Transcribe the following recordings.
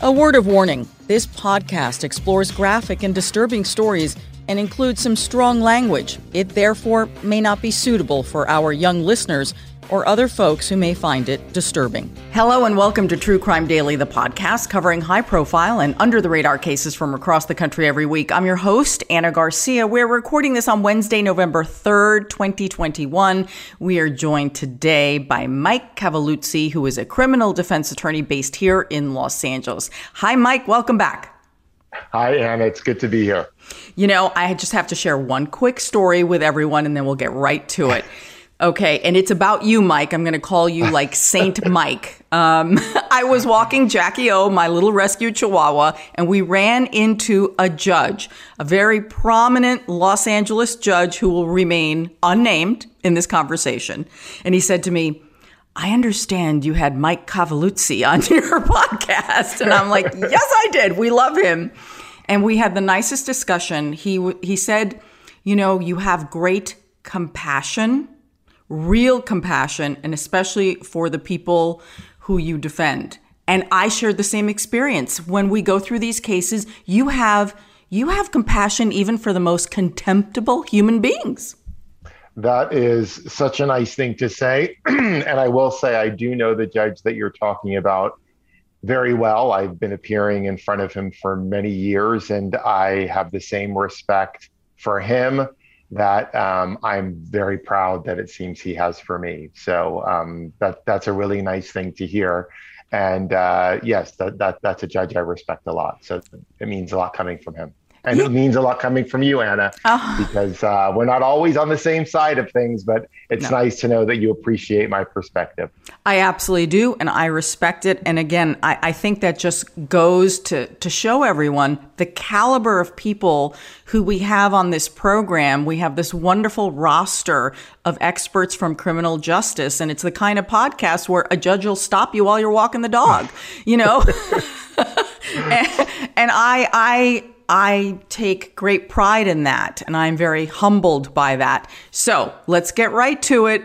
A word of warning. This podcast explores graphic and disturbing stories and includes some strong language. It therefore may not be suitable for our young listeners or other folks who may find it disturbing. Hello, and welcome to True Crime Daily, the podcast covering high profile and under the radar cases from across the country every week. I'm your host, Ana Garcia. We're recording this on Wednesday, November 3rd, 2021. We are joined today by Mike Cavalluzzi, who is a criminal defense attorney based here in Los Angeles. Hi, Mike. Welcome back. Hi, Ana. It's good to be here. You know, I just have to share one quick story with everyone and then we'll get right to it. Okay, and it's about you, Mike. I'm going to call you like Saint Mike. Um, I was walking Jackie O, my little rescue chihuahua, and we ran into a judge, a very prominent Los Angeles judge who will remain unnamed in this conversation. And he said to me, I understand you had Mike Cavalluzzi on your podcast. And I'm like, yes, I did. We love him. And we had the nicest discussion. He, he said, you know, you have great compassion real compassion, and especially for the people who you defend. And I shared the same experience. When we go through these cases, you have you have compassion even for the most contemptible human beings. That is such a nice thing to say. and I will say I do know the judge that you're talking about very well. I've been appearing in front of him for many years and I have the same respect for him that um, I'm very proud that it seems he has for me. So um, that that's a really nice thing to hear. And uh, yes, that, that that's a judge I respect a lot. So it means a lot coming from him. And it means a lot coming from you, Ana, oh. because uh, we're not always on the same side of things, but it's no. nice to know that you appreciate my perspective. I absolutely do, and I respect it. And again, I, I think that just goes to, to show everyone the caliber of people who we have on this program. We have this wonderful roster of experts from criminal justice, and it's the kind of podcast where a judge will stop you while you're walking the dog, you know? and, and I, I, I take great pride in that, and I'm very humbled by that. So let's get right to it.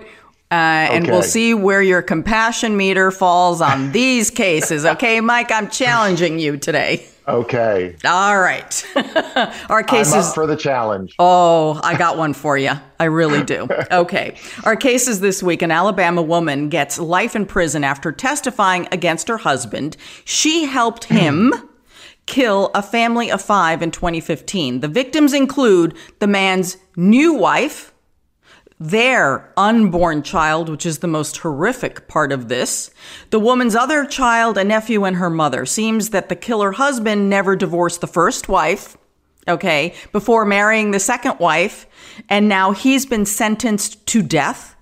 Uh, and we'll see where your compassion meter falls on these cases. Okay, Mike, I'm challenging you today. Okay. All right. Our cases I'm up for the challenge. Oh, I got one for you. I really do. Okay. Our cases this week an Alabama woman gets life in prison after testifying against her husband. She helped him kill a family of five in 2015. The victims include the man's new wife, their unborn child, which is the most horrific part of this, the woman's other child, a nephew, and her mother. Seems that the killer husband never divorced the first wife, okay, before marrying the second wife, and now he's been sentenced to death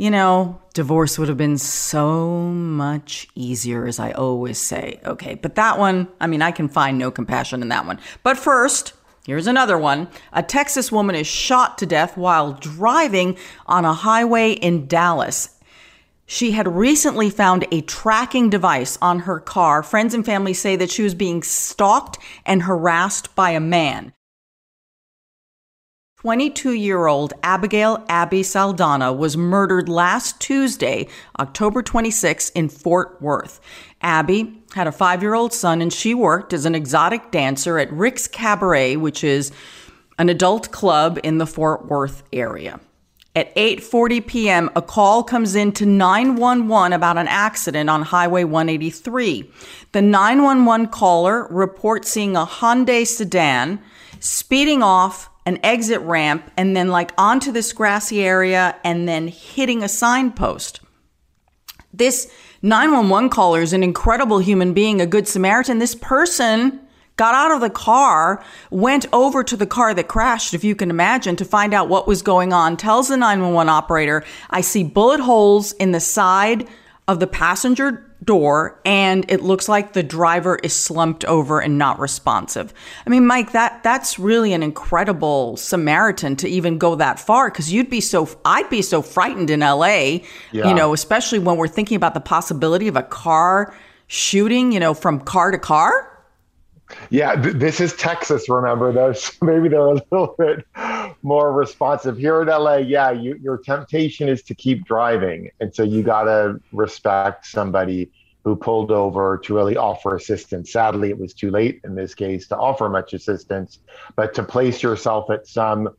you know, divorce would have been so much easier, as I always say. Okay, but that one, I mean, I can find no compassion in that one. But first, here's another one. A Texas woman is shot to death while driving on a highway in Dallas. She had recently found a tracking device on her car. Friends and family say that she was being stalked and harassed by a man. 22 year old Abigail Abby Saldana was murdered last Tuesday, October 26, in Fort Worth. Abby had a five year old son and she worked as an exotic dancer at Rick's Cabaret, which is an adult club in the Fort Worth area. At 8:40 p.m., a call comes in to 911 about an accident on Highway 183. The 911 caller reports seeing a Hyundai sedan speeding off an exit ramp and then like onto this grassy area and then hitting a signpost. This 911 caller is an incredible human being, a good Samaritan. This person got out of the car, went over to the car that crashed, if you can imagine, to find out what was going on, tells the 911 operator, I see bullet holes in the side of the passenger door and it looks like the driver is slumped over and not responsive. I mean, Mike, that that's really an incredible Samaritan to even go that far because you'd be so I'd be so frightened in LA, yeah. you know, especially when we're thinking about the possibility of a car shooting, you know, from car to car. Yeah, th- this is Texas. Remember, though, so maybe they're a little bit more responsive. Here in LA, yeah, you, your temptation is to keep driving, and so you got to respect somebody who pulled over to really offer assistance. Sadly, it was too late in this case to offer much assistance, but to place yourself at some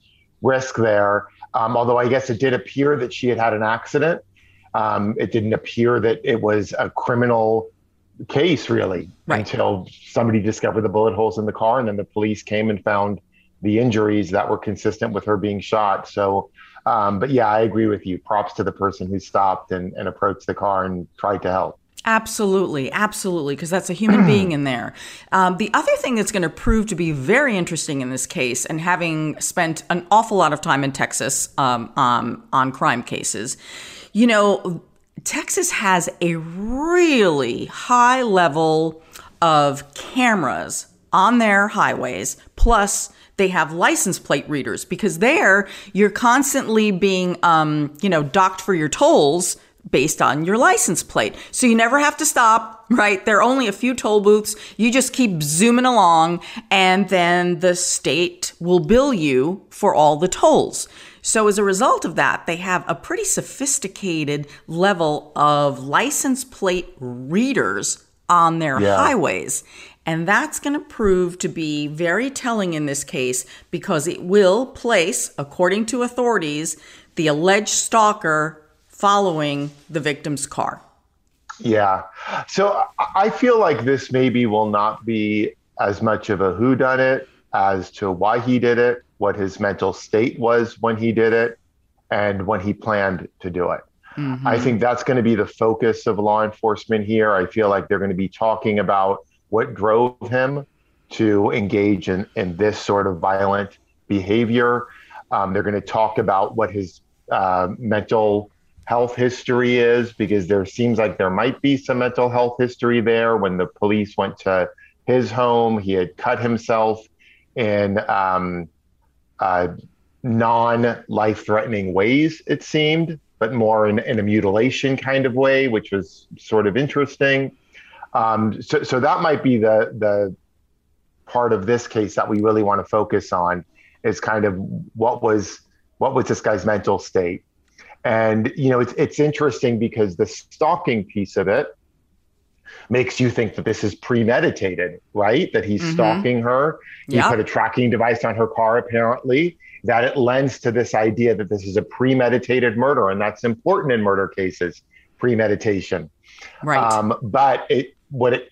risk there. Um, although I guess it did appear that she had had an accident. Um, it didn't appear that it was a criminal case really right. until somebody discovered the bullet holes in the car and then the police came and found the injuries that were consistent with her being shot. So um, but yeah i agree with you. Props to the person who stopped and, and approached the car and tried to help. Absolutely, absolutely, because that's a human being in there. Um, the other thing that's going to prove to be very interesting in this case, and having spent an awful lot of time in Texas um, um, on crime cases, you know, Texas has a really high level of cameras on their highways, plus they have license plate readers because there you're constantly being, um, you know, docked for your tolls based on your license plate. So you never have to stop, right? There are only a few toll booths. You just keep zooming along, and then the state will bill you for all the tolls. So, as a result of that, they have a pretty sophisticated level of license plate readers on their yeah. highways. And that's going to prove to be very telling in this case because it will place, according to authorities, the alleged stalker following the victim's car. Yeah. So I feel like this maybe will not be as much of a who done it as to why he did it what his mental state was when he did it and when he planned to do it. Mm-hmm. I think that's going to be the focus of law enforcement here. I feel like they're going to be talking about what drove him to engage in, in this sort of violent behavior. Um, they're going to talk about what his uh, mental health history is, because there seems like there might be some mental health history there. When the police went to his home, he had cut himself in um, uh, non life threatening ways, it seemed, but more in, in, a mutilation kind of way, which was sort of interesting. Um, so, so that might be the, the part of this case that we really want to focus on is kind of what was what was this guy's mental state and you know it's it's interesting because the stalking piece of it makes you think that this is premeditated, right? That he's mm-hmm. stalking her. He yep. put a tracking device on her car, apparently, that it lends to this idea that this is a premeditated murder. And that's important in murder cases, premeditation. Right. Um, but it, what it,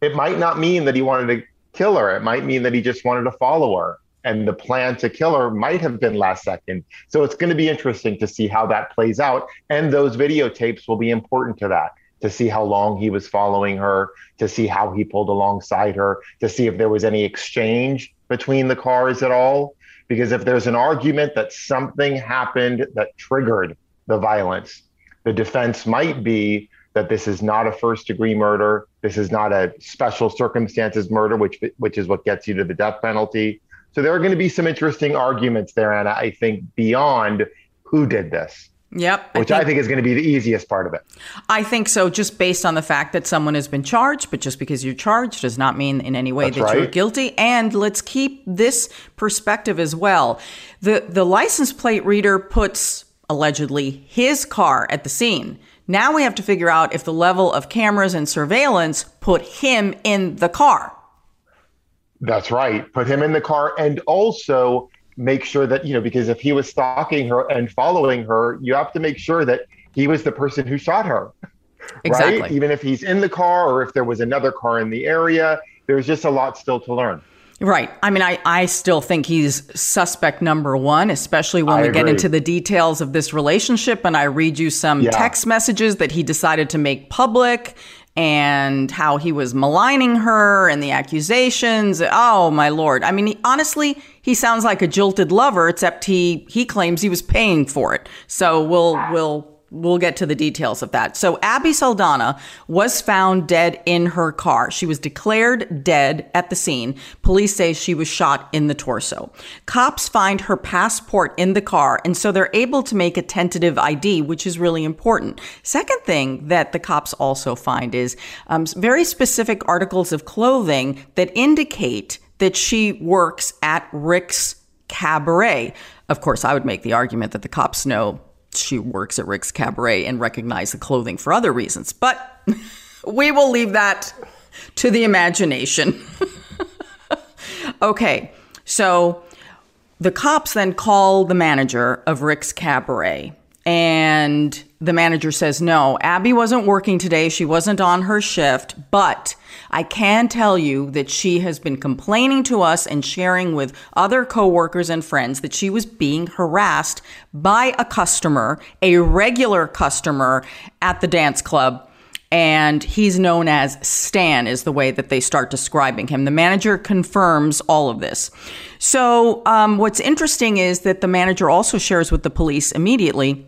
it might not mean that he wanted to kill her. It might mean that he just wanted to follow her. And the plan to kill her might have been last second. So it's going to be interesting to see how that plays out. And those videotapes will be important to that to see how long he was following her, to see how he pulled alongside her, to see if there was any exchange between the cars at all. Because if there's an argument that something happened that triggered the violence, the defense might be that this is not a first degree murder. This is not a special circumstances murder, which which is what gets you to the death penalty. So there are going to be some interesting arguments there, Ana. I think beyond who did this. Yep. Which I think, I think, is going to be the easiest part of it. I think so, just based on the fact that someone has been charged, but just because you're charged does not mean in any way That's that right. you're guilty. And let's keep this perspective as well. The the license plate reader puts allegedly his car at the scene. Now we have to figure out if the level of cameras and surveillance put him in the car. That's right. Put him in the car and also make sure that, you know, because if he was stalking her and following her, you have to make sure that he was the person who shot her. Exactly. Right? Even if he's in the car or if there was another car in the area, there's just a lot still to learn. Right. I mean, I, I still think he's suspect number one, especially when I we get into the details of this relationship. And I read you some Yeah. text messages that he decided to make public and how he was maligning her and the accusations. Oh, my Lord. I mean, he, honestly, he sounds like a jilted lover, except he, he claims he was paying for it. So we'll, we'll, We'll get to the details of that. So, Abby Saldana was found dead in her car. She was declared dead at the scene. Police say she was shot in the torso. Cops find her passport in the car, and so they're able to make a tentative ID, which is really important. Second thing that the cops also find is um, very specific articles of clothing that indicate that she works at Rick's Cabaret. Of course, I would make the argument that the cops know she works at Rick's Cabaret and recognize the clothing for other reasons. But we will leave that to the imagination. okay, so the cops then call the manager of Rick's Cabaret. And the manager says, No, Abby wasn't working today. She wasn't on her shift, but I can tell you that she has been complaining to us and sharing with other coworkers and friends that she was being harassed by a customer, a regular customer at the dance club. And he's known as Stan, is the way that they start describing him. The manager confirms all of this. So, um, what's interesting is that the manager also shares with the police immediately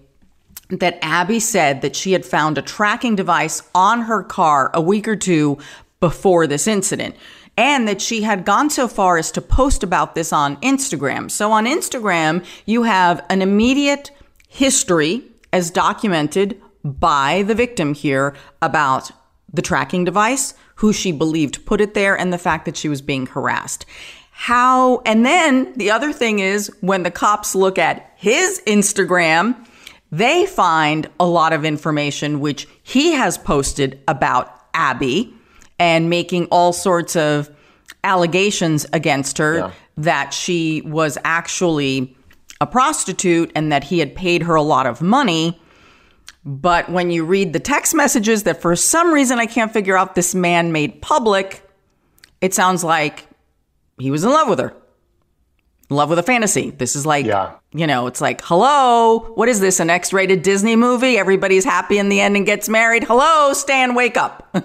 that Abby said that she had found a tracking device on her car a week or two before this incident. And that she had gone so far as to post about this on Instagram. So on Instagram, you have an immediate history as documented by the victim here about the tracking device, who she believed put it there, and the fact that she was being harassed. How, and then the other thing is when the cops look at his Instagram, they find a lot of information which he has posted about Abby and making all sorts of allegations against her Yeah. that she was actually a prostitute and that he had paid her a lot of money. But when you read the text messages that for some reason I can't figure out this man made public, it sounds like he was in love with her. In love with a fantasy. This is like, Yeah. you know, it's like, hello, what is this? An X rated Disney movie? Everybody's happy in the end and gets married. Hello, Stan, wake up.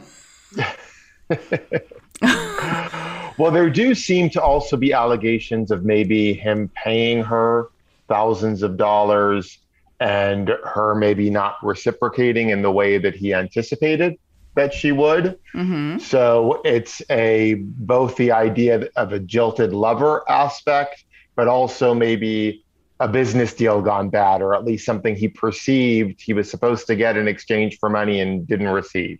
Well, there do seem to also be allegations of maybe him paying her thousands of dollars and her maybe not reciprocating in the way that he anticipated that she would. Mm-hmm. So it's a both the idea of a jilted lover aspect, but also maybe a business deal gone bad, or at least something he perceived he was supposed to get in exchange for money and didn't receive.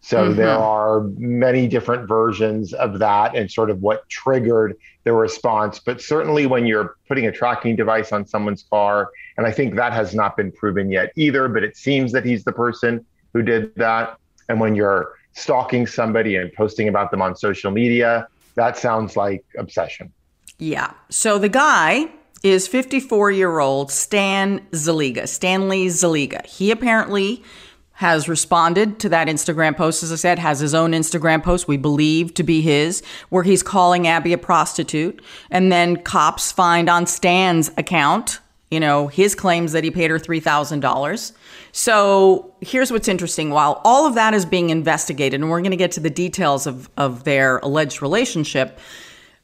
So mm-hmm. there are many different versions of that and sort of what triggered the response. But certainly when you're putting a tracking device on someone's car, and I think that has not been proven yet either, but it seems that he's the person who did that. And when you're stalking somebody and posting about them on social media, that sounds like obsession. Yeah. So the guy is 54 year old Stan Zaliga, Stanley Zaliga. He apparently has responded to that Instagram post, as I said, has his own Instagram post we believe to be his, where he's calling Abby a prostitute. And then cops find on Stan's account, you know, his claims that he paid her $3,000. So here's what's interesting. While all of that is being investigated, and we're going to get to the details of, of their alleged relationship,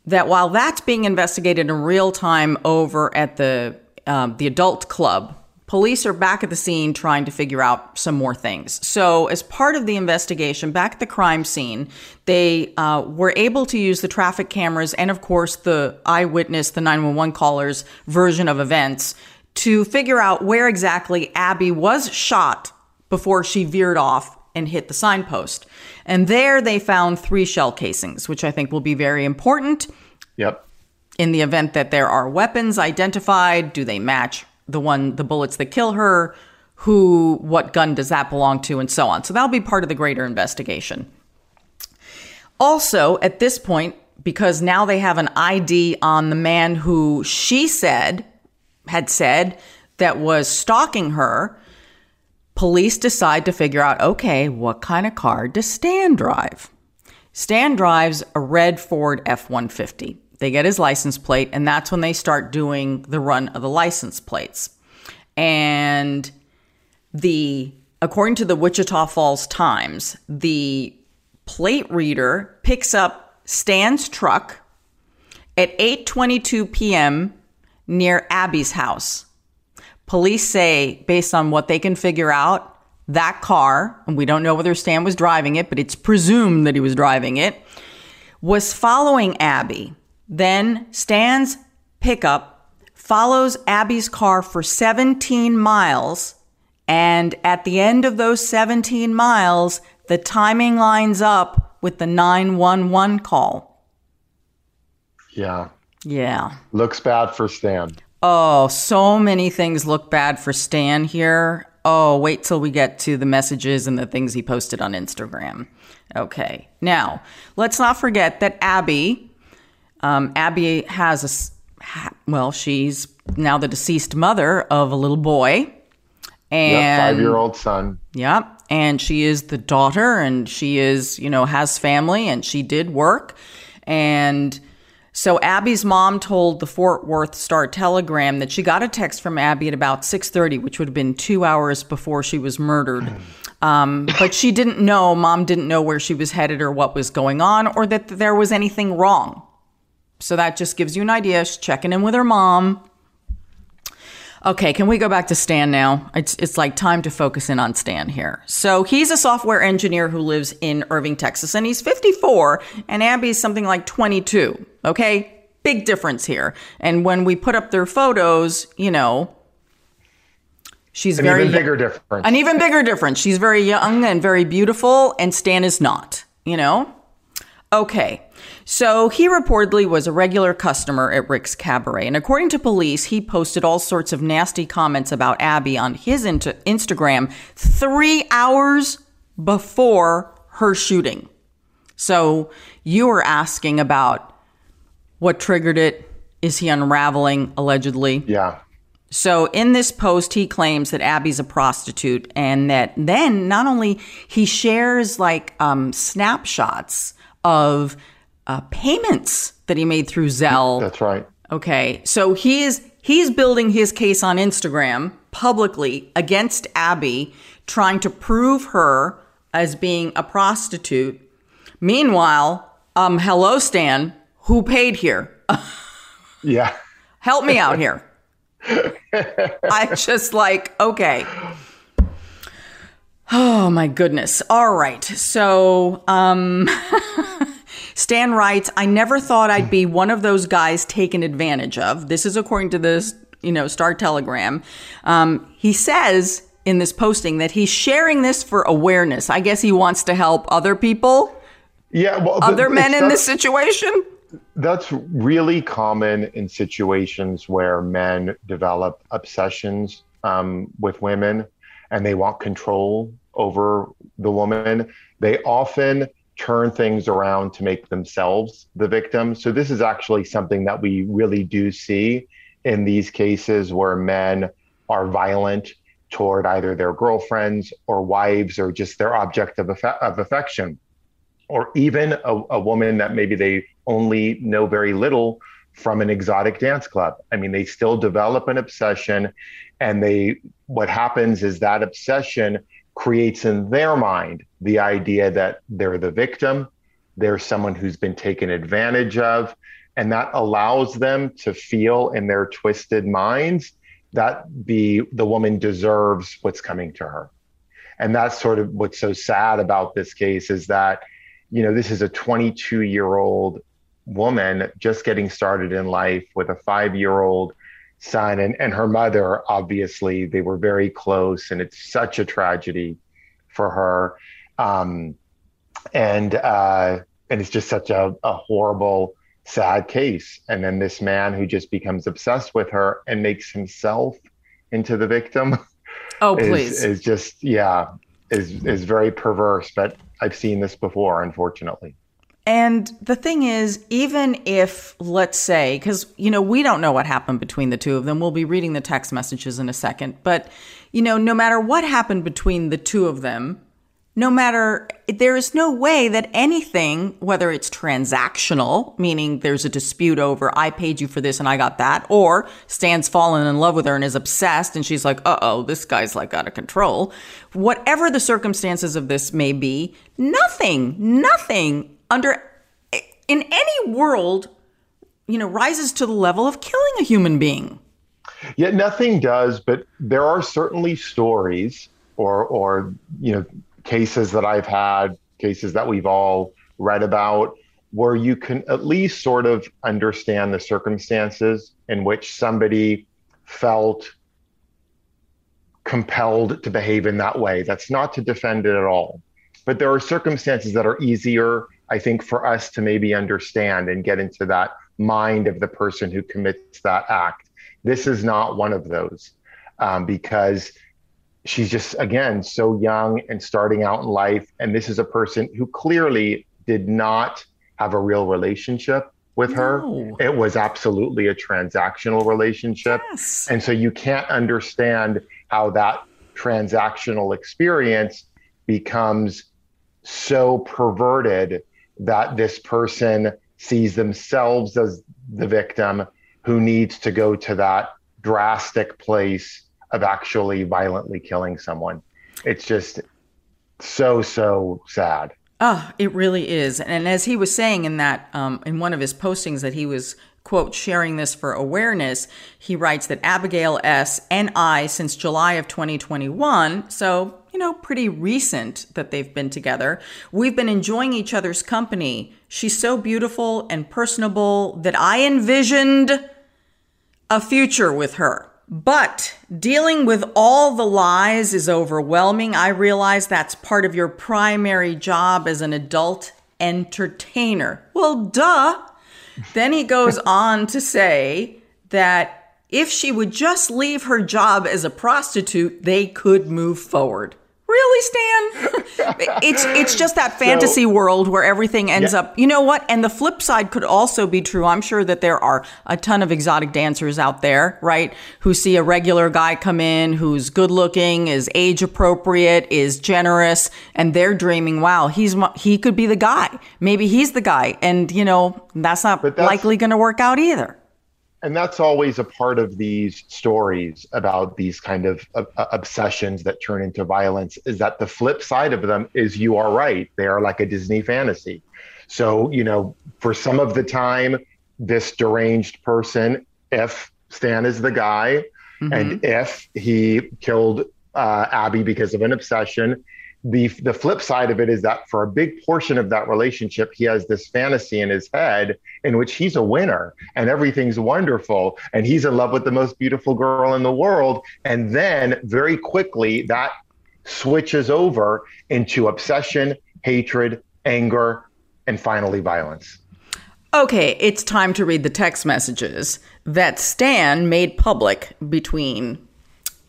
that while that's being investigated in real time over at the um, the adult club, police are back at the scene trying to figure out some more things. So, as part of the investigation, back at the crime scene, they uh, were able to use the traffic cameras and, of course, the eyewitness, the 911 caller's version of events to figure out where exactly Abby was shot before she veered off and hit the signpost. And there they found three shell casings, which I think will be very important Yep. in the event that there are weapons identified. Do they match the one, the bullets that kill her? Who, what gun does that belong to, and so on. So that'll be part of the greater investigation. Also, at this point, because now they have an ID on the man who she said had said that was stalking her. Police decide to figure out okay, what kind of car does Stan drive? Stan drives a red Ford F 150. They get his license plate, and that's when they start doing the run of the license plates. And the, according to the Wichita Falls Times, the plate reader picks up Stan's truck at 8:22 p.m. near Abby's house. Police say based on what they can figure out, that car, and we don't know whether Stan was driving it, but it's presumed that he was driving it, was following Abby. Then Stan's pickup follows Abby's car for 17 miles. And at the end of those 17 miles, the timing lines up with the 911 call. Yeah. Yeah. Looks bad for Stan. Oh, so many things look bad for Stan here. Oh, wait till we get to the messages and the things he posted on Instagram. Okay. Now, let's not forget that Abby, um, Abby has a, well, she's now the deceased mother of a little boy. And yep, five year old son. Yep. And she is the daughter and she is, you know, has family and she did work. And so Abby's mom told the Fort Worth Star Telegram that she got a text from Abby at about 6:30, which would have been two hours before she was murdered. Um, but she didn't know, mom didn't know where she was headed or what was going on or that there was anything wrong. So that just gives you an idea. She's checking in with her mom. Okay, can we go back to Stan now? It's it's like time to focus in on Stan here. So he's a software engineer who lives in Irving, Texas, and he's 54, and Abby's something like 22. Okay, big difference here. And when we put up their photos, you know, she's an very even bigger difference. An even bigger difference. She's very young and very beautiful, and Stan is not. You know. Okay. So he reportedly was a regular customer at Rick's Cabaret. And according to police, he posted all sorts of nasty comments about Abby on his Instagram three hours before her shooting. So you were asking about what triggered it. Is he unraveling, allegedly? Yeah. So in this post, he claims that Abby's a prostitute and that then not only he shares like um, snapshots of uh, payments that he made through Zelle. That's right. Okay, so he is he's building his case on Instagram publicly against Abby, trying to prove her as being a prostitute. Meanwhile, um, hello Stan, who paid here? yeah. Help me out here. I just like, okay. Oh my goodness. All right. So, um, Stan writes, I never thought I'd be one of those guys taken advantage of. This is according to this, you know, Star Telegram. Um, he says in this posting that he's sharing this for awareness. I guess he wants to help other people. Yeah. Well, other men in this situation. That's really common in situations where men develop obsessions um, with women and they want control over the woman. They often turn things around to make themselves the victim. So, this is actually something that we really do see in these cases where men are violent toward either their girlfriends or wives or just their object of, of affection, or even a, a woman that maybe they only know very little from an exotic dance club. I mean, they still develop an obsession, and they what happens is that obsession creates in their mind the idea that they're the victim, they're someone who's been taken advantage of, and that allows them to feel in their twisted minds that the the woman deserves what's coming to her. And that's sort of what's so sad about this case is that you know this is a 22 year old woman just getting started in life with a 5 year old son and, and her mother obviously they were very close and it's such a tragedy for her. Um, and uh, and it's just such a, a horrible sad case. And then this man who just becomes obsessed with her and makes himself into the victim oh please. is, is just yeah is is very perverse. But i've seen this before unfortunately And the thing is, even if, let's say, because, you know, we don't know what happened between the two of them, we'll be reading the text messages in a second. But, you know, no matter what happened between the two of them, no matter, there is no way that anything, whether it's transactional, meaning there's a dispute over, I paid you for this and I got that, or Stan's fallen in love with her and is obsessed and she's like, uh oh, this guy's like out of control. Whatever the circumstances of this may be, nothing, nothing under, in any world, you know, rises to the level of killing a human being. Yet nothing does, but there are certainly stories or, or, you know, cases that I've had, cases that we've all read about, where you can at least sort of understand the circumstances in which somebody felt compelled to behave in that way. That's not to defend it at all. But there are circumstances that are easier, I think, for us to maybe understand and get into that mind of the person who commits that act. This is not one of those um, because she's just again so young and starting out in life and this is a person who clearly did not have a real relationship with her no. it was absolutely a transactional relationship yes. and so you can't understand how that transactional experience becomes so perverted that this person sees themselves as the victim who needs to go to that drastic place of actually violently killing someone. It's just so so sad. Oh, it really is. And as he was saying in that um, in one of his postings that he was quote sharing this for awareness, he writes that Abigail S and I since July of 2021, so you know, pretty recent that they've been together. We've been enjoying each other's company. She's so beautiful and personable that I envisioned a future with her. But dealing with all the lies is overwhelming. I realize that's part of your primary job as an adult entertainer. Well, duh. then he goes on to say that if she would just leave her job as a prostitute, they could move forward. Really, Stan? it's it's just that fantasy so, world where everything ends yeah. up. You know what? And the flip side could also be true. I'm sure that there are a ton of exotic dancers out there, right, who see a regular guy come in who's good looking, is age appropriate, is generous, and they're dreaming, "Wow, he's he could be the guy. Maybe he's the guy." And you know, that's not that's, likely going to work out either and that's always a part of these stories about these kind of uh, uh, obsessions that turn into violence is that the flip side of them is you are right they are like a disney fantasy so you know for some of the time this deranged person if stan is the guy mm-hmm. and if he killed uh, abby because of an obsession the the flip side of it is that for a big portion of that relationship he has this fantasy in his head in which he's a winner and everything's wonderful and he's in love with the most beautiful girl in the world. And then very quickly that switches over into obsession hatred anger and finally violence. Okay it's time to read the text messages that stan made public between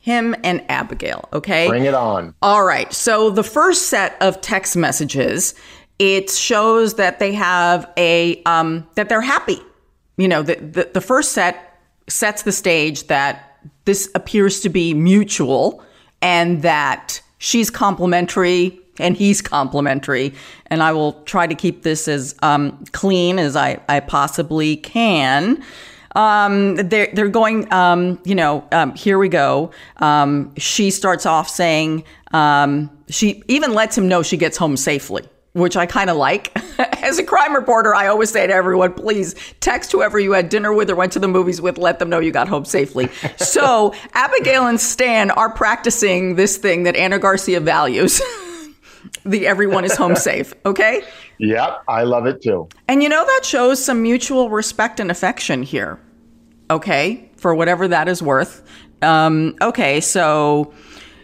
him and Abigail, okay? Bring it on. All right. So the first set of text messages, it shows that they have a um that they're happy. You know, the the, the first set sets the stage that this appears to be mutual and that she's complimentary and he's complimentary. And I will try to keep this as um, clean as I, I possibly can. Um, they're they're going. Um, you know, um, here we go. Um, she starts off saying um, she even lets him know she gets home safely, which I kind of like. As a crime reporter, I always say to everyone, please text whoever you had dinner with or went to the movies with, let them know you got home safely. so Abigail and Stan are practicing this thing that Ana Garcia values. the everyone is home safe. Okay. Yep, I love it too. And you know, that shows some mutual respect and affection here. Okay, for whatever that is worth. Um, okay, so,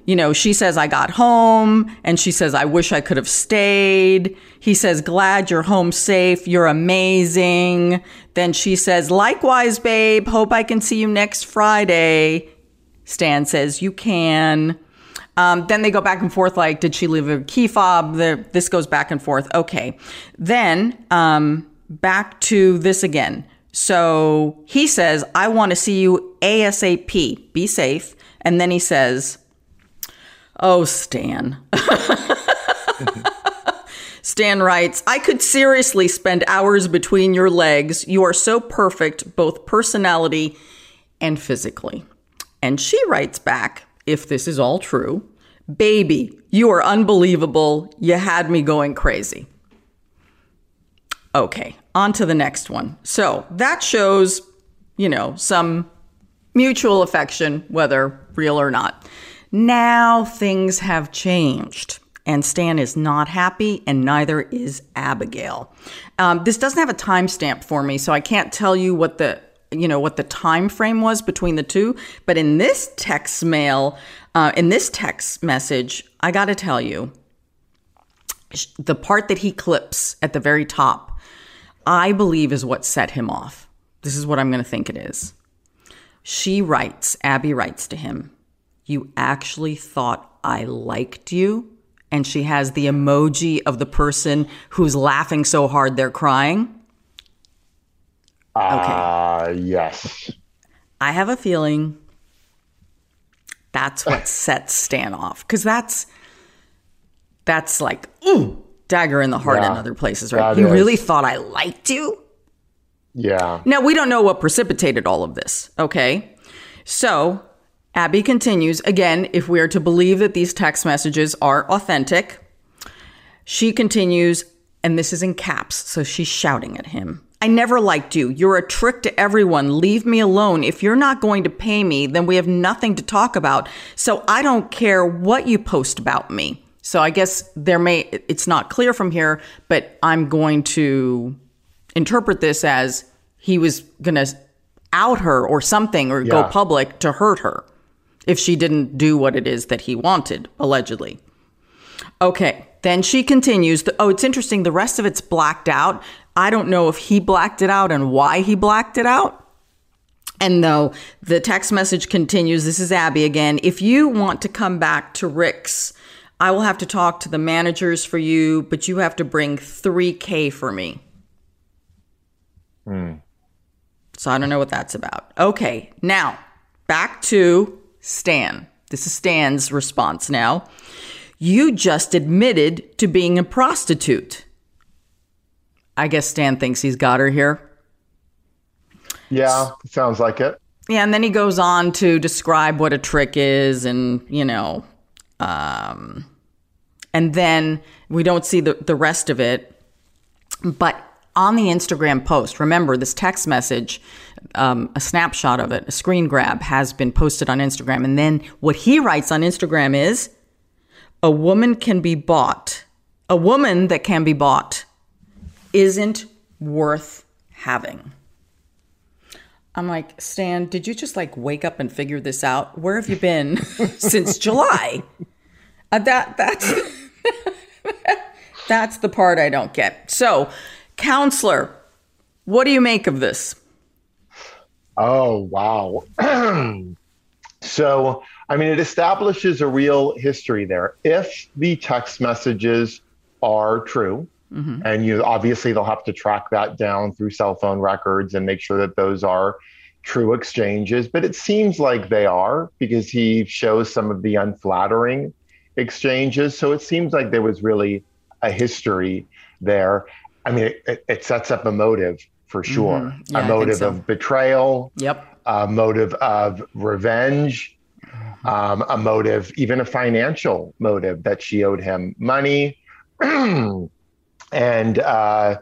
you know, she says, I got home, and she says, I wish I could have stayed. He says, Glad you're home safe. You're amazing. Then she says, Likewise, babe. Hope I can see you next Friday. Stan says, You can. Um, then they go back and forth like, did she leave a key fob? The, this goes back and forth. Okay. Then um, back to this again. So he says, I want to see you ASAP. Be safe. And then he says, Oh, Stan. Stan writes, I could seriously spend hours between your legs. You are so perfect, both personality and physically. And she writes back, if this is all true, baby, you are unbelievable. You had me going crazy. Okay, on to the next one. So that shows, you know, some mutual affection, whether real or not. Now things have changed. And Stan is not happy, and neither is Abigail. Um, this doesn't have a timestamp for me, so I can't tell you what the you know what the time frame was between the two. But in this text mail uh, in this text message i gotta tell you the part that he clips at the very top i believe is what set him off. This is what i'm gonna think it is. She writes abby writes to him you actually thought i liked you? And she has the emoji of the person who's laughing so hard they're crying Okay. Uh, yes. I have a feeling that's what sets Stan off because that's that's like ooh dagger in the heart yeah, in other places, right? You is. really thought I liked you? Yeah. Now we don't know what precipitated all of this. Okay, so Abby continues again. If we are to believe that these text messages are authentic, she continues, and this is in caps, so she's shouting at him. I never liked you. You're a trick to everyone. Leave me alone. If you're not going to pay me, then we have nothing to talk about. So I don't care what you post about me. So I guess there may, it's not clear from here, but I'm going to interpret this as he was going to out her or something or yeah. go public to hurt her if she didn't do what it is that he wanted, allegedly. Okay. Then she continues. The, oh, it's interesting. The rest of it's blacked out. I don't know if he blacked it out and why he blacked it out. And though the text message continues, this is Abby again. If you want to come back to Rick's, I will have to talk to the managers for you, but you have to bring 3K for me. Hmm. So I don't know what that's about. Okay, now back to Stan. This is Stan's response now. You just admitted to being a prostitute. I guess Stan thinks he's got her here. Yeah, sounds like it. Yeah, and then he goes on to describe what a trick is and, you know, um, and then we don't see the, the rest of it. But on the Instagram post, remember this text message, um, a snapshot of it, a screen grab has been posted on Instagram. And then what he writes on Instagram is a woman can be bought, a woman that can be bought isn't worth having. I'm like, Stan, did you just like wake up and figure this out? Where have you been since July? Uh, that that's that's the part I don't get. So, counselor, what do you make of this? Oh wow! so, I mean, it establishes a real history there. If the text messages are true, Mm-hmm. And you obviously they'll have to track that down through cell phone records and make sure that those are true exchanges. But it seems like they are because he shows some of the unflattering exchanges. So it seems like there was really a history there. I mean, it, it sets up a motive for mm-hmm. sure. Mm-hmm. Yeah, a motive so. of betrayal. Yep. A motive of revenge. Mm-hmm. Um, a motive, even a financial motive that she owed him money. and uh,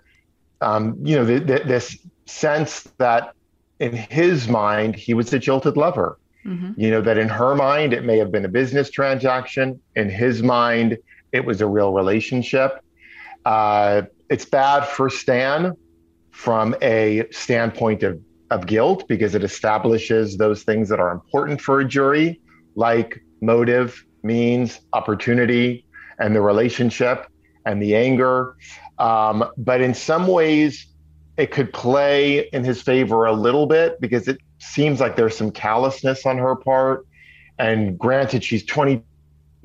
um, you know, this sense that in his mind he was a jilted lover. Mm-hmm. You know that in her mind it may have been a business transaction. In his mind, it was a real relationship. Uh, it's bad for Stan from a standpoint of of guilt because it establishes those things that are important for a jury, like motive, means, opportunity, and the relationship and the anger. Um, but in some ways, it could play in his favor a little bit because it seems like there's some callousness on her part. And granted, she's 22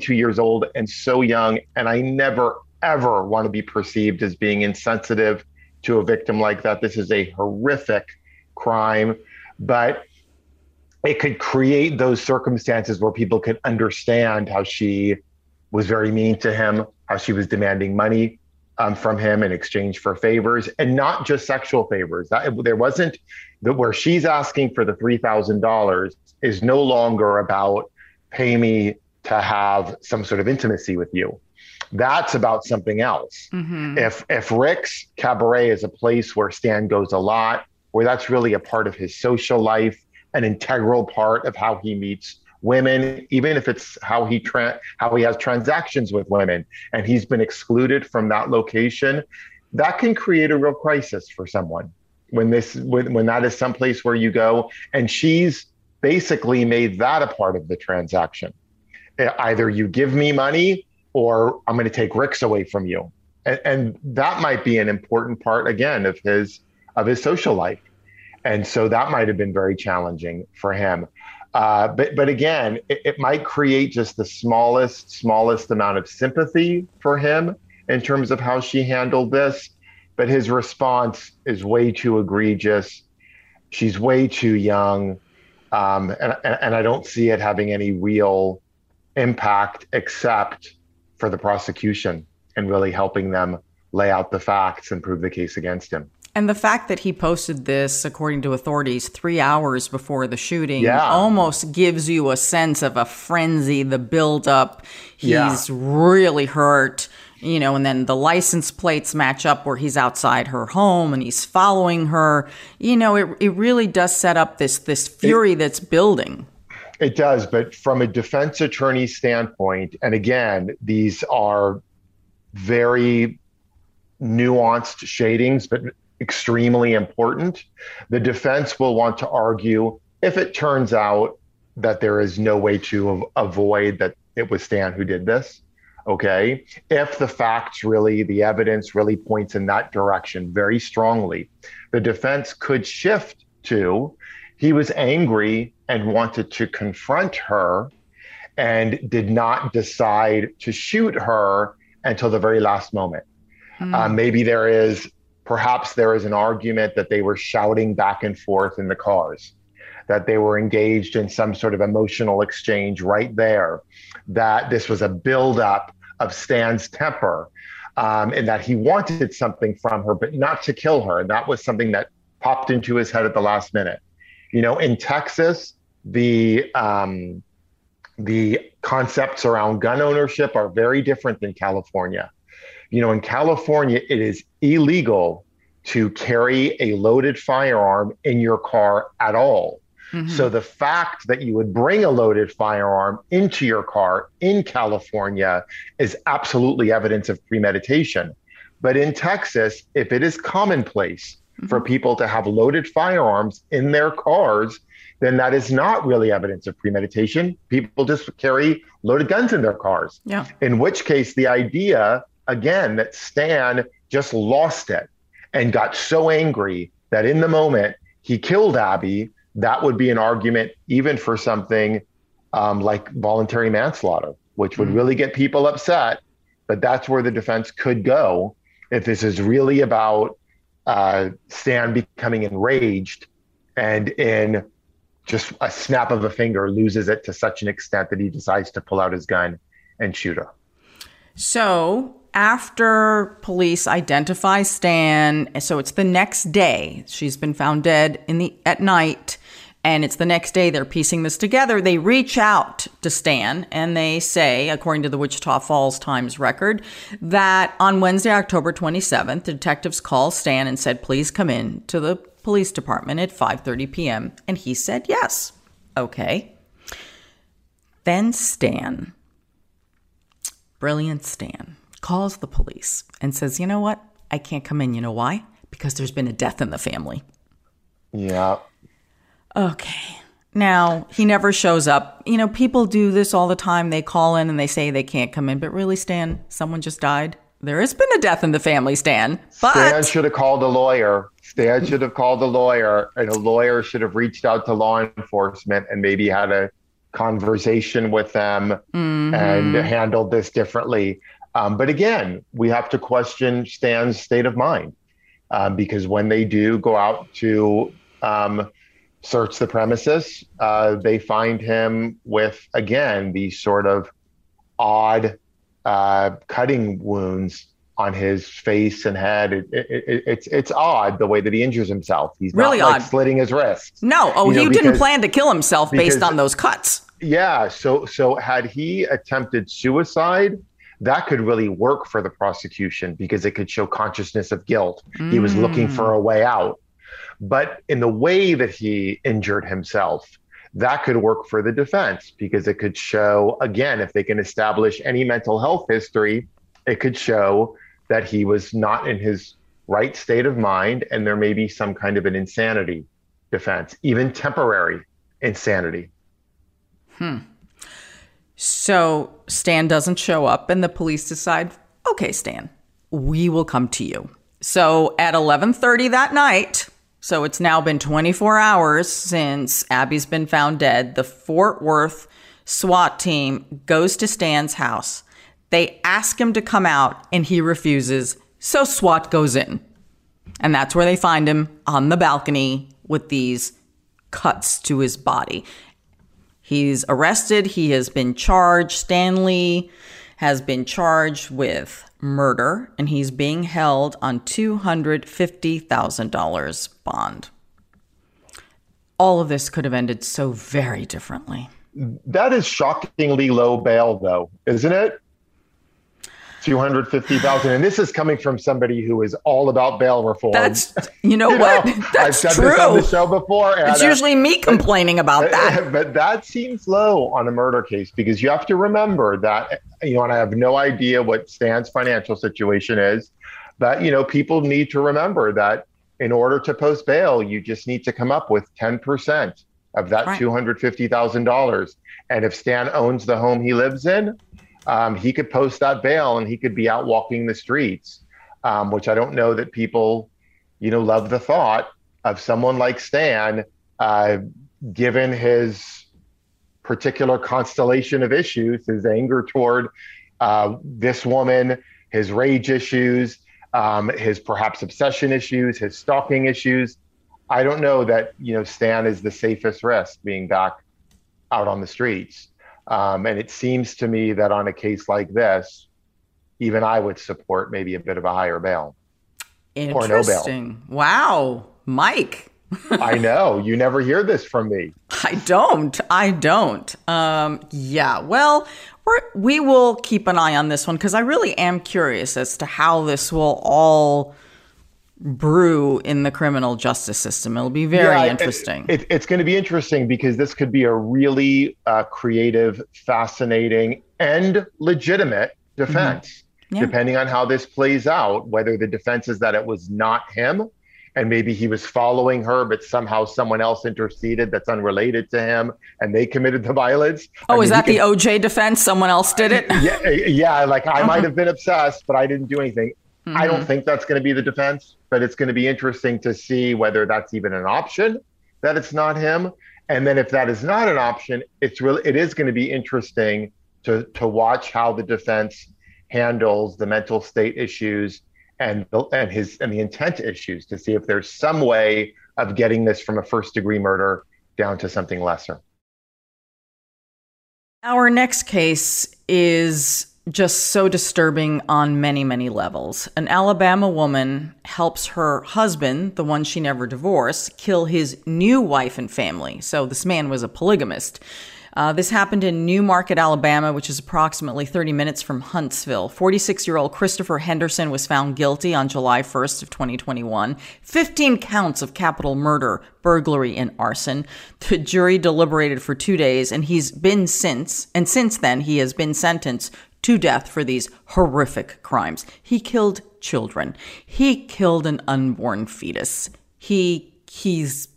22 years old and so young. And I never, ever want to be perceived as being insensitive to a victim like that. This is a horrific crime, but it could create those circumstances where people could understand how she was very mean to him, how she was demanding money um, from him in exchange for favors, and not just sexual favors. That, there wasn't that where she's asking for the three thousand dollars is no longer about pay me to have some sort of intimacy with you. That's about something else. Mm-hmm. If if Rick's cabaret is a place where Stan goes a lot, where that's really a part of his social life, an integral part of how he meets women, even if it's how he tra- how he has transactions with women, and he's been excluded from that location, that can create a real crisis for someone. When this when, when that is someplace where you go and she's basically made that a part of the transaction. Either you give me money or i'm going to take Rick's away from you. And, and that might be an important part again of his of his social life. And so that might have been very challenging for him uh, but but again it, it might create just the smallest smallest amount of sympathy for him in terms of how she handled this but his response is way too egregious. She's way too young. Um, and, and I don't see it having any real impact except for the prosecution and really helping them lay out the facts and prove the case against him. And the fact that he posted this, according to authorities, three hours before the shooting yeah. almost gives you a sense of a frenzy, the buildup. He's yeah. really hurt you know, and then the license plates match up where he's outside her home and he's following her. You know, it, it really does set up this this fury it, that's building. It does, but from a defense attorney standpoint, and again, these are very nuanced shadings, but extremely important. The defense will want to argue if it turns out that there is no way to avoid that it was Stan who did this okay if the facts really the evidence really points in that direction very strongly the defense could shift to he was angry and wanted to confront her and did not decide to shoot her until the very last moment mm. uh, maybe there is perhaps there is an argument that they were shouting back and forth in the cars that they were engaged in some sort of emotional exchange right there, that this was a buildup of Stan's temper, um, and that he wanted something from her, but not to kill her. And that was something that popped into his head at the last minute. You know, in Texas, the um, the concepts around gun ownership are very different than California. You know, in California, it is illegal to carry a loaded firearm in your car at all. Mm-hmm. So the fact that you would bring a loaded firearm into your car in California is absolutely evidence of premeditation. But in Texas, if it is commonplace mm-hmm. for people to have loaded firearms in their cars, then that is not really evidence of premeditation. People just carry loaded guns in their cars. Yeah. In which case, the idea, again, that Stan just lost it and got so angry that in the moment he killed Abby that would be an argument even for something um, like voluntary manslaughter, which would mm-hmm. really get people upset. But that's where the defense could go if this is really about uh, Stan becoming enraged and in just a snap of a finger loses it to such an extent that he decides to pull out his gun and shoot her. So after police identify Stan, so it's the next day. She's been found dead in the at night and it's the next day they're piecing this together. They reach out to Stan and they say, according to the Wichita Falls Times record, that on Wednesday, October 27th, the detectives called Stan and said, "Please come in to the police department at 5:30 p.m." And he said, "Yes." Okay. Then Stan, brilliant Stan, calls the police and says, "You know what? I can't come in. You know why? Because there's been a death in the family." Yeah. Okay. Now, he never shows up. You know, people do this all the time. They call in and they say they can't come in, but really, Stan, someone just died. There has been a death in the family, Stan. But Stan should have called a lawyer. Stan should have called a lawyer, and a lawyer should have reached out to law enforcement and maybe had a conversation with them mm-hmm. and handled this differently. Um, but again, we have to question Stan's state of mind um, because when they do go out to um, search the premises, uh, they find him with, again, these sort of odd uh, cutting wounds on his face and head. It, it, it, it's it's odd the way that he injures himself. He's really not, odd. Like, slitting his wrists. No, oh, you know, he because, didn't plan to kill himself based on those cuts. Yeah, so so had he attempted suicide, that could really work for the prosecution because it could show consciousness of guilt. Mm. He was looking for mm. a way out. But in the way that he injured himself, that could work for the defense because it could show, again, if they can establish any mental health history, it could show that he was not in his right state of mind and there may be some kind of an insanity defense, even temporary insanity. Hmm. So Stan doesn't show up and the police decide, "Okay, Stan, we will come to you." So at 11:30 that night, so it's now been 24 hours since Abby's been found dead, the Fort Worth SWAT team goes to Stan's house. They ask him to come out and he refuses. So SWAT goes in. And that's where they find him on the balcony with these cuts to his body. He's arrested. He has been charged. Stanley has been charged with murder and he's being held on $250,000 bond. All of this could have ended so very differently. That is shockingly low bail, though, isn't it? 250,000 and this is coming from somebody who is all about bail reform. That's you know, you what? Know, That's I've said true. this on the show before. it's usually me complaining about that. But that seems low on a murder case because you have to remember that you know, and I have no idea what Stan's financial situation is, but you know, people need to remember that in order to post bail, you just need to come up with 10% of that right. $250,000. And if Stan owns the home he lives in, um, he could post that bail and he could be out walking the streets, um, which I don't know that people, you know, love the thought of someone like Stan, uh, given his particular constellation of issues, his anger toward uh, this woman, his rage issues, um, his perhaps obsession issues, his stalking issues. I don't know that you know Stan is the safest risk being back out on the streets. Um, and it seems to me that on a case like this, even I would support maybe a bit of a higher bail or no bail. Wow, Mike. I know you never hear this from me. I don't. I don't. Um, yeah. Well, we're, we will keep an eye on this one because I really am curious as to how this will all brew in the criminal justice system. It'll be very yeah, interesting. It, it, it's going to be interesting because this could be a really uh, creative, fascinating, and legitimate defense, mm-hmm. yeah. depending on how this plays out. Whether the defense is that it was not him. And maybe he was following her, but somehow someone else interceded that's unrelated to him, and they committed the violence. Oh, I mean, is that the OJ defense? Someone else did it? Yeah, yeah. Like I might have been obsessed, but I didn't do anything. Mm-hmm. I don't mm-hmm. think that's going to be the defense but it's going to be interesting to see whether that's even an option that it's not him. And then if that is not an option, it's really it is going to be interesting to to watch how the defense handles the mental state issues and the, and his and the intent issues to see if there's some way of getting this from a first degree murder down to something lesser. Our next case is just so disturbing on many, many levels. An Alabama woman helps her husband, the one she never divorced, kill his new wife and family. So this man was a polygamist. Uh, this happened in New Market, Alabama, which is approximately 30 minutes from Huntsville. 46-year-old Christopher Henderson was found guilty on July 1st of 2021. 15 counts of capital murder, burglary, and arson. The jury deliberated for two days, and he's been since, and since then he has been sentenced to death for these horrific crimes. He killed children. He killed an unborn fetus. He he's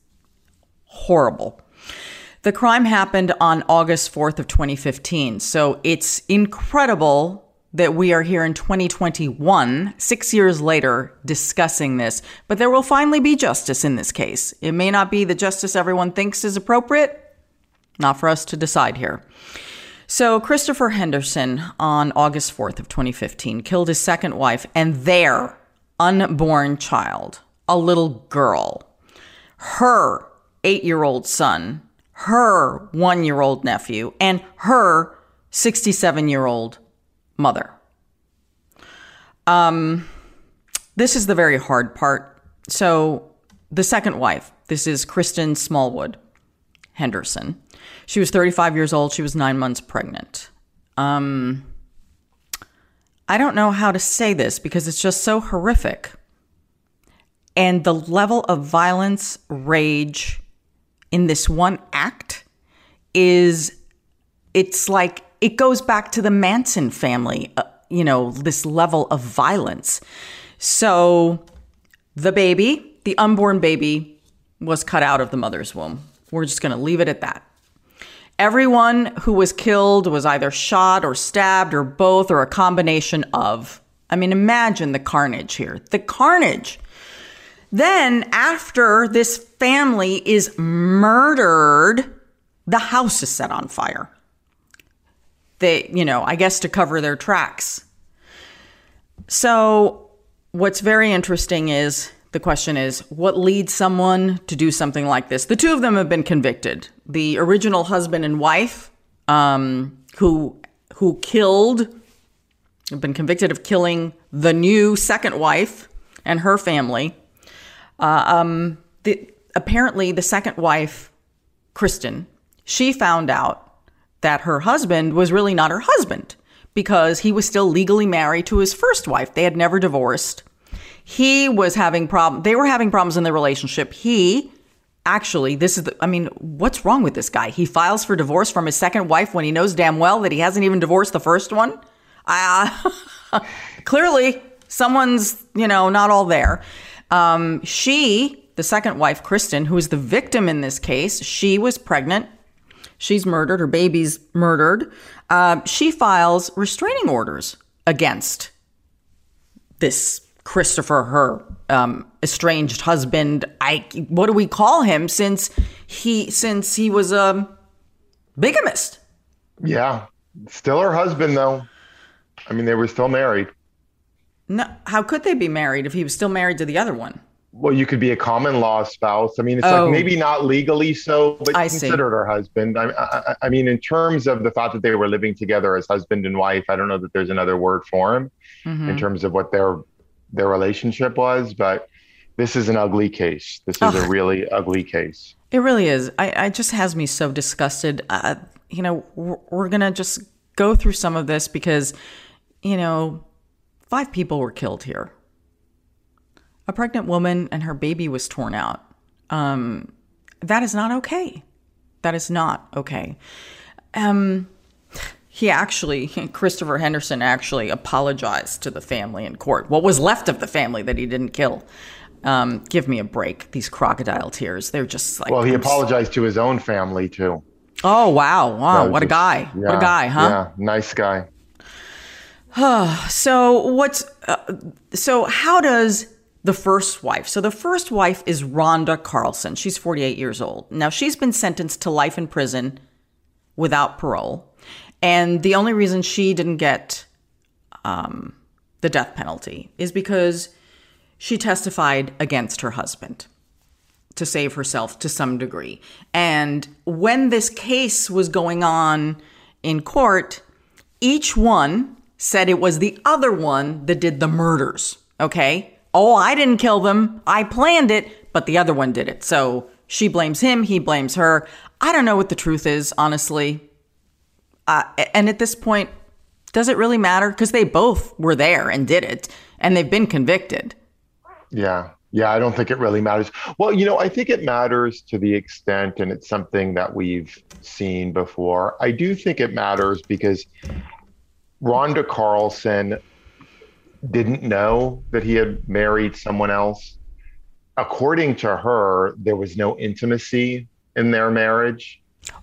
horrible. The crime happened on August 4th of 2015. So it's incredible that we are here in 2021, 6 years later discussing this, but there will finally be justice in this case. It may not be the justice everyone thinks is appropriate, Not for us to decide here. So, Christopher Henderson on August 4th of 2015 killed his second wife and their unborn child, a little girl. Her 8-year-old son, her 1-year-old nephew, and her 67-year-old mother. Um this is the very hard part. So, the second wife, this is Kristen Smallwood Henderson. She was 35 years old. She was nine months pregnant. Um, I don't know how to say this because it's just so horrific. And the level of violence, rage in this one act is, it's like, it goes back to the Manson family, uh, you know, this level of violence. So the baby, the unborn baby, was cut out of the mother's womb. We're just going to leave it at that. Everyone who was killed was either shot or stabbed or both or a combination of. I mean, imagine the carnage here. The carnage. Then, after this family is murdered, the house is set on fire. They, you know, I guess to cover their tracks. So, what's very interesting is the question is what leads someone to do something like this? The two of them have been convicted. The original husband and wife, um, who who killed, have been convicted of killing the new second wife and her family. Uh, um, the, apparently, the second wife, Kristen, she found out that her husband was really not her husband because he was still legally married to his first wife. They had never divorced he was having problem. They were having problems in their relationship. He actually, this is the, I mean, what's wrong with this guy? He files for divorce from his second wife when he knows damn well that he hasn't even divorced the first one. Uh, clearly, someone's, you know, not all there. Um, she, the second wife, Kristen, who is the victim in this case, she was pregnant. She's murdered. Her baby's murdered. Uh, she files restraining orders against this Christopher, her um, estranged husband. I what do we call him since he since he was a bigamist? Yeah, still her husband though. I mean, they were still married. No, how could they be married if he was still married to the other one? Well, you could be a common law spouse. I mean, it's oh, like maybe not legally so, but I considered see. her husband. I, I, I, mean, in terms of the fact that they were living together as husband and wife, I don't know that there's another word for him mm-hmm. in terms of what their their relationship was, but this is an ugly case. This is a really ugly case. It really is. I, it just has me so disgusted. Uh, you know, we're, we're going to just go through some of this because, you know, five people were killed here. A pregnant woman and her baby was torn out. Um, that is not okay. That is not okay. Um, he actually, Christopher Henderson actually apologized to the family in court. What was left of the family that he didn't kill. Um, give me a break. These crocodile tears. They're just like. Well, he apologized to his own family too. Oh, wow. Wow. What just, a guy. Yeah, what a guy, huh? Yeah. Nice guy. so, what's. Uh, so, how does the first wife. So the first wife is Rhonda Carlson. She's 48 years old. Now she's been sentenced to life in prison without parole. And the only reason she didn't get um, the death penalty is because she testified against her husband to save herself to some degree. And when this case was going on in court, each one said it was the other one that did the murders. Okay. Oh, I didn't kill them. I planned it, but the other one did it. So she blames him. He blames her. I don't know what the truth is, honestly. Uh, and at this point, does it really matter? Because they both were there and did it, and they've been convicted. Yeah. Yeah, I don't think it really matters. Well, you know, I think it matters to the extent, and it's something that we've seen before. I do think it matters because Rhonda Carlson didn't know that he had married someone else. According to her, there was no intimacy in their marriage.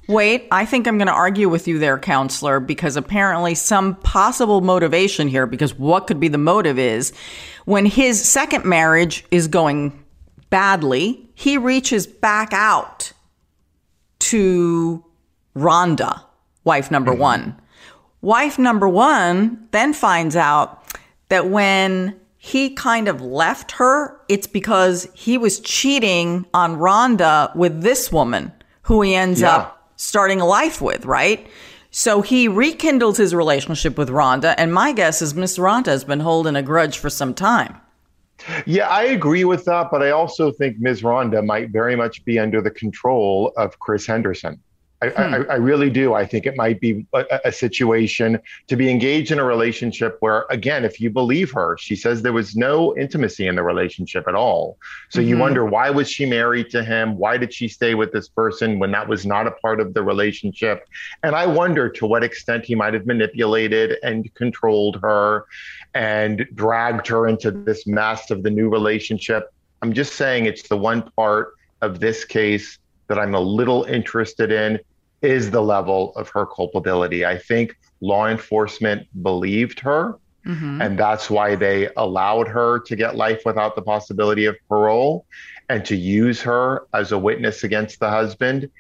Wait, I think I'm going to argue with you there, counselor, because apparently some possible motivation here, because what could be the motive is when his second marriage is going badly, he reaches back out to Rhonda, wife number mm-hmm. one. Wife number one then finds out that when he kind of left her, it's because he was cheating on Rhonda with this woman who he ends yeah. up starting a life with, right? So he rekindles his relationship with Rhonda, and my guess is Miss Rhonda has been holding a grudge for some time. Yeah, I agree with that, but I also think Ms. Rhonda might very much be under the control of Chris Henderson. I, hmm. I, I, really do. I think it might be a, a, situation to be engaged in a relationship where, again, if you believe her, she says there was no intimacy in the relationship at all. So mm-hmm. you wonder why was she married to him? Why did she stay with this person when that was not a part of the relationship? And I wonder to what extent he might have manipulated and controlled her and dragged her into this mess of the new relationship. I'm just saying it's the one part of this case that I'm a little interested in is the level of her culpability. I think law enforcement believed her, mm-hmm. and that's why they allowed her to get life without the possibility of parole and to use her as a witness against the husband.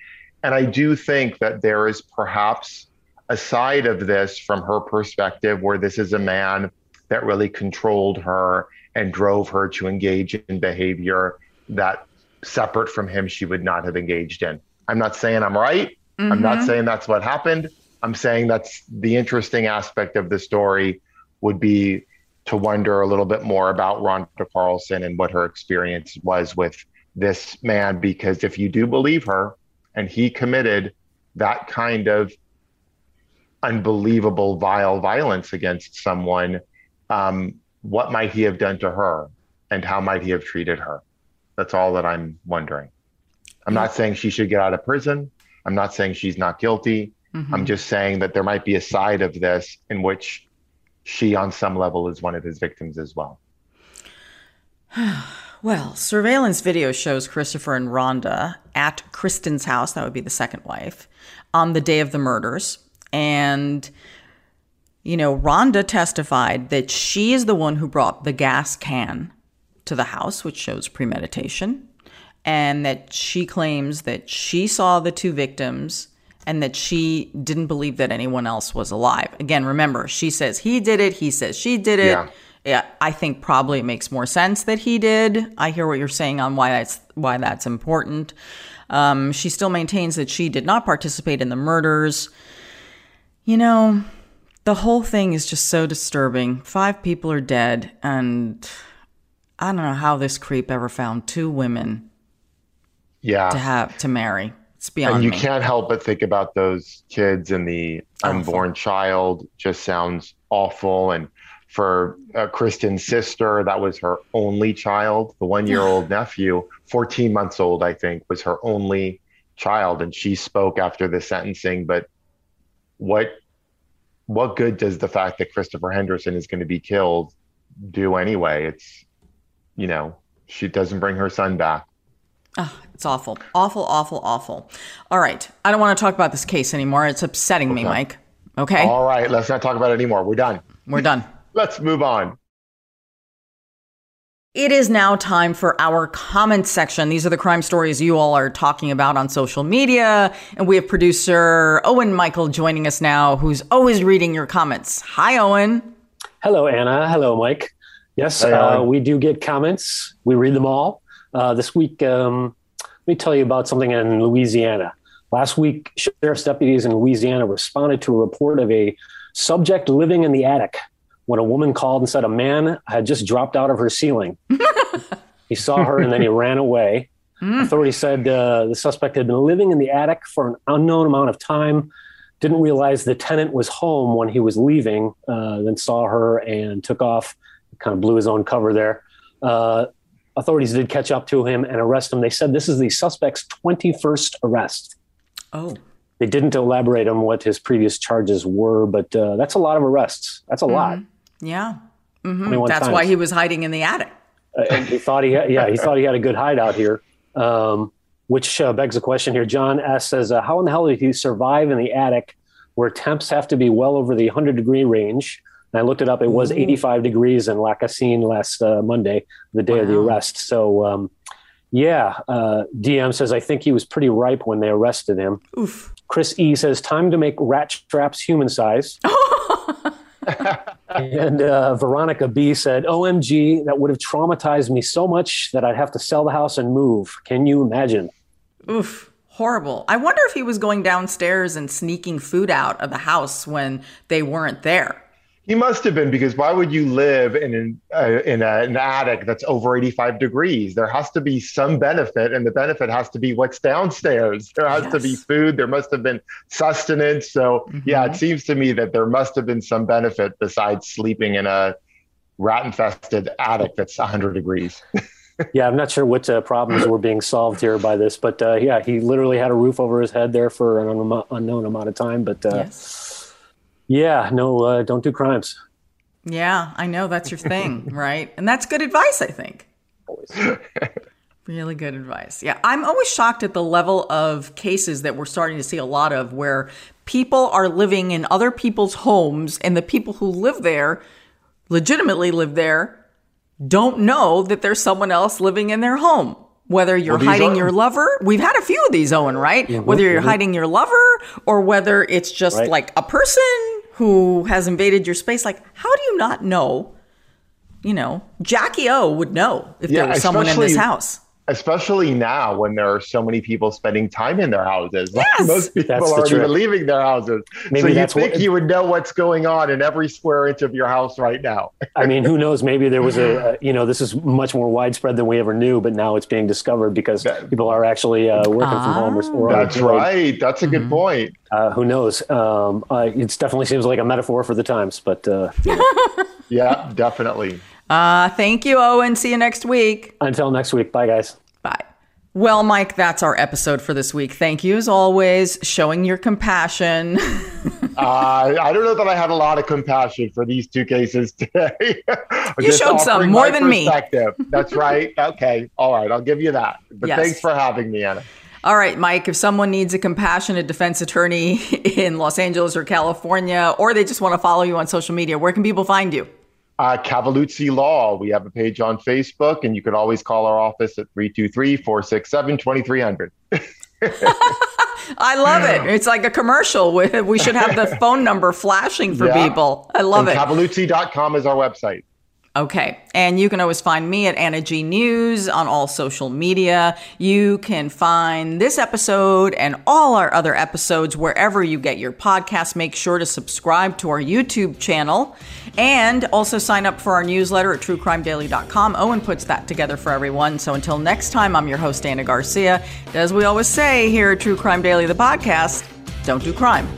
And I do think that there is perhaps a side of this from her perspective where this is a man that really controlled her and drove her to engage in behavior that separate from him she would not have engaged in. I'm not saying I'm right. Mm-hmm. I'm not mm-hmm. saying that's what happened. I'm saying that's the interesting aspect of the story would be to wonder a little bit more about Rhonda Carlson and what her experience was with this man. Because if you do believe her and he committed that kind of unbelievable, vile violence against someone, um, what might he have done to her and how might he have treated her? That's all that I'm wondering. I'm not saying she should get out of prison. I'm not saying she's not guilty. Mm-hmm. I'm just saying that there might be a side of this in which she, on some level, is one of his victims as well. well, surveillance video shows Christopher and Rhonda at Kristen's house, that would be the second wife, on the day of the murders. And, you know, Rhonda testified that she is the one who brought the gas can to the house, which shows premeditation and that she claims that she saw the two victims and that she didn't believe that anyone else was alive. Again, remember, she says he did it, he says she did it. Yeah. yeah. I think probably it makes more sense that he did. I hear what you're saying on why that's why that's important. Um, she still maintains that she did not participate in the murders. You know, the whole thing is just so disturbing. Five people are dead, and I don't know how this creep ever found two women yeah. to have to marry. It's beyond and you me. can't help but think about those kids and the awful. unborn child just sounds awful. And for uh, kristen's sister that was her only child. The one year old nephew 14 months old i think was her only child. And she spoke after the sentencing. But what what good does the fact that christopher henderson is going to be killed do anyway? It's you know she doesn't bring her son back Oh, it's awful. Awful, awful, awful. All right. I don't want to talk about this case anymore. It's upsetting okay. me, Mike. Okay. All right. Let's not talk about it anymore. We're done. We're done. let's move on. It is now time for our comment section. These are the crime stories you all are talking about on social media. And we have producer Owen Michael joining us now, who's always reading your comments. Hi, Owen. Hello, Ana. Hello, Mike. Yes, hey, uh, we do get comments. We read them all. Uh, this week, um, let me tell you about something in Louisiana. Last week, sheriff's deputies in Louisiana responded to a report of a subject living in the attic when a woman called and said a man had just dropped out of her ceiling. he saw her and then he ran away. Mm. Authorities said uh, the suspect had been living in the attic for an unknown amount of time, didn't realize the tenant was home when he was leaving, uh, then saw her and took off, kind of blew his own cover there. Uh, authorities did catch up to him and arrest him. They said this is the suspect's 21st arrest. Oh. They didn't elaborate on what his previous charges were, but uh, that's a lot of arrests. That's a mm-hmm. lot. Yeah. Mm-hmm. That's times. why he was hiding in the attic. Uh, he thought he, had, yeah, he thought he had a good hideout here. Um, which uh, begs the question here. John S says, uh, "How in the hell did he survive in the attic, where temps have to be well over the 100 degree range, and I looked it up. It was 85 degrees in Lacassine last uh, Monday, the day wow. of the arrest. So, um, Yeah. Uh, DM says, I think he was pretty ripe when they arrested him. Oof. Chris E says, time to make rat traps human size. and uh, Veronica B said, OMG, that would have traumatized me so much that I'd have to sell the house and move. Can you imagine? Oof. Horrible. I wonder if he was going downstairs and sneaking food out of the house when they weren't there. He must have been because why would you live in an uh, in a, an attic that's over 85 degrees? There has to be some benefit, and the benefit has to be what's downstairs. There has yes. to be food. There must have been sustenance. So mm-hmm. yeah, it seems to me that there must have been some benefit besides sleeping in a rat infested attic that's 100 degrees. yeah, I'm not sure what uh, problems were being solved here by this, but uh, yeah, he literally had a roof over his head there for an un- unknown amount of time. But uh, yes yeah, no, uh, don't do crimes. Yeah, I know that's your thing, right? And that's good advice, I think. Always. really good advice. Yeah, I'm always shocked at the level of cases that we're starting to see a lot of where people are living in other people's homes and the people who live there legitimately live there don't know that there's someone else living in their home whether you're well, hiding are- your lover. We've had a few of these, Owen, right? Mm-hmm, whether you're hiding your lover or whether it's just right. like a person who has invaded your space. Like, how do you not know? You know, Jackie O would know if yeah, there was someone in this house especially now when there are so many people spending time in their houses. Yes! Most people that's aren't even leaving their houses. Maybe so you think what, you would know what's going on in every square inch of your house right now. I mean, who knows? Maybe there was a, you know, this is much more widespread than we ever knew, but now it's being discovered because that, people are actually uh, working from home. Or, or that's right. That's a good mm-hmm. point. Uh, who knows? Um, uh, it definitely seems like a metaphor for the times, but uh, yeah, definitely. Uh, thank you, Owen. See you next week. Until next week. Bye, guys. Bye. Well, Mike, that's our episode for this week. Thank you, as always, showing your compassion. uh, I don't know that I had a lot of compassion for these two cases today. you showed some more than me. That's right. Okay. All right. I'll give you that. But yes. thanks for having me, Ana. All right, Mike, if someone needs a compassionate defense attorney in Los Angeles or California, or they just want to follow you on social media, where can people find you? Uh, Cavalluzzi Law. We have a page on Facebook, and you can always call our office at 323 467 2300. I love it. It's like a commercial. We should have the phone number flashing for yeah. people. I love and it. Cavalluzzi.com is our website. Okay. And you can always find me at Ana G News on all social media. You can find this episode and all our other episodes wherever you get your podcasts. Make sure to subscribe to our YouTube channel and also sign up for our newsletter at truecrimedaily.com. Owen puts that together for everyone. So until next time, I'm your host, Ana Garcia. As we always say here at True Crime Daily, the podcast, don't do crime.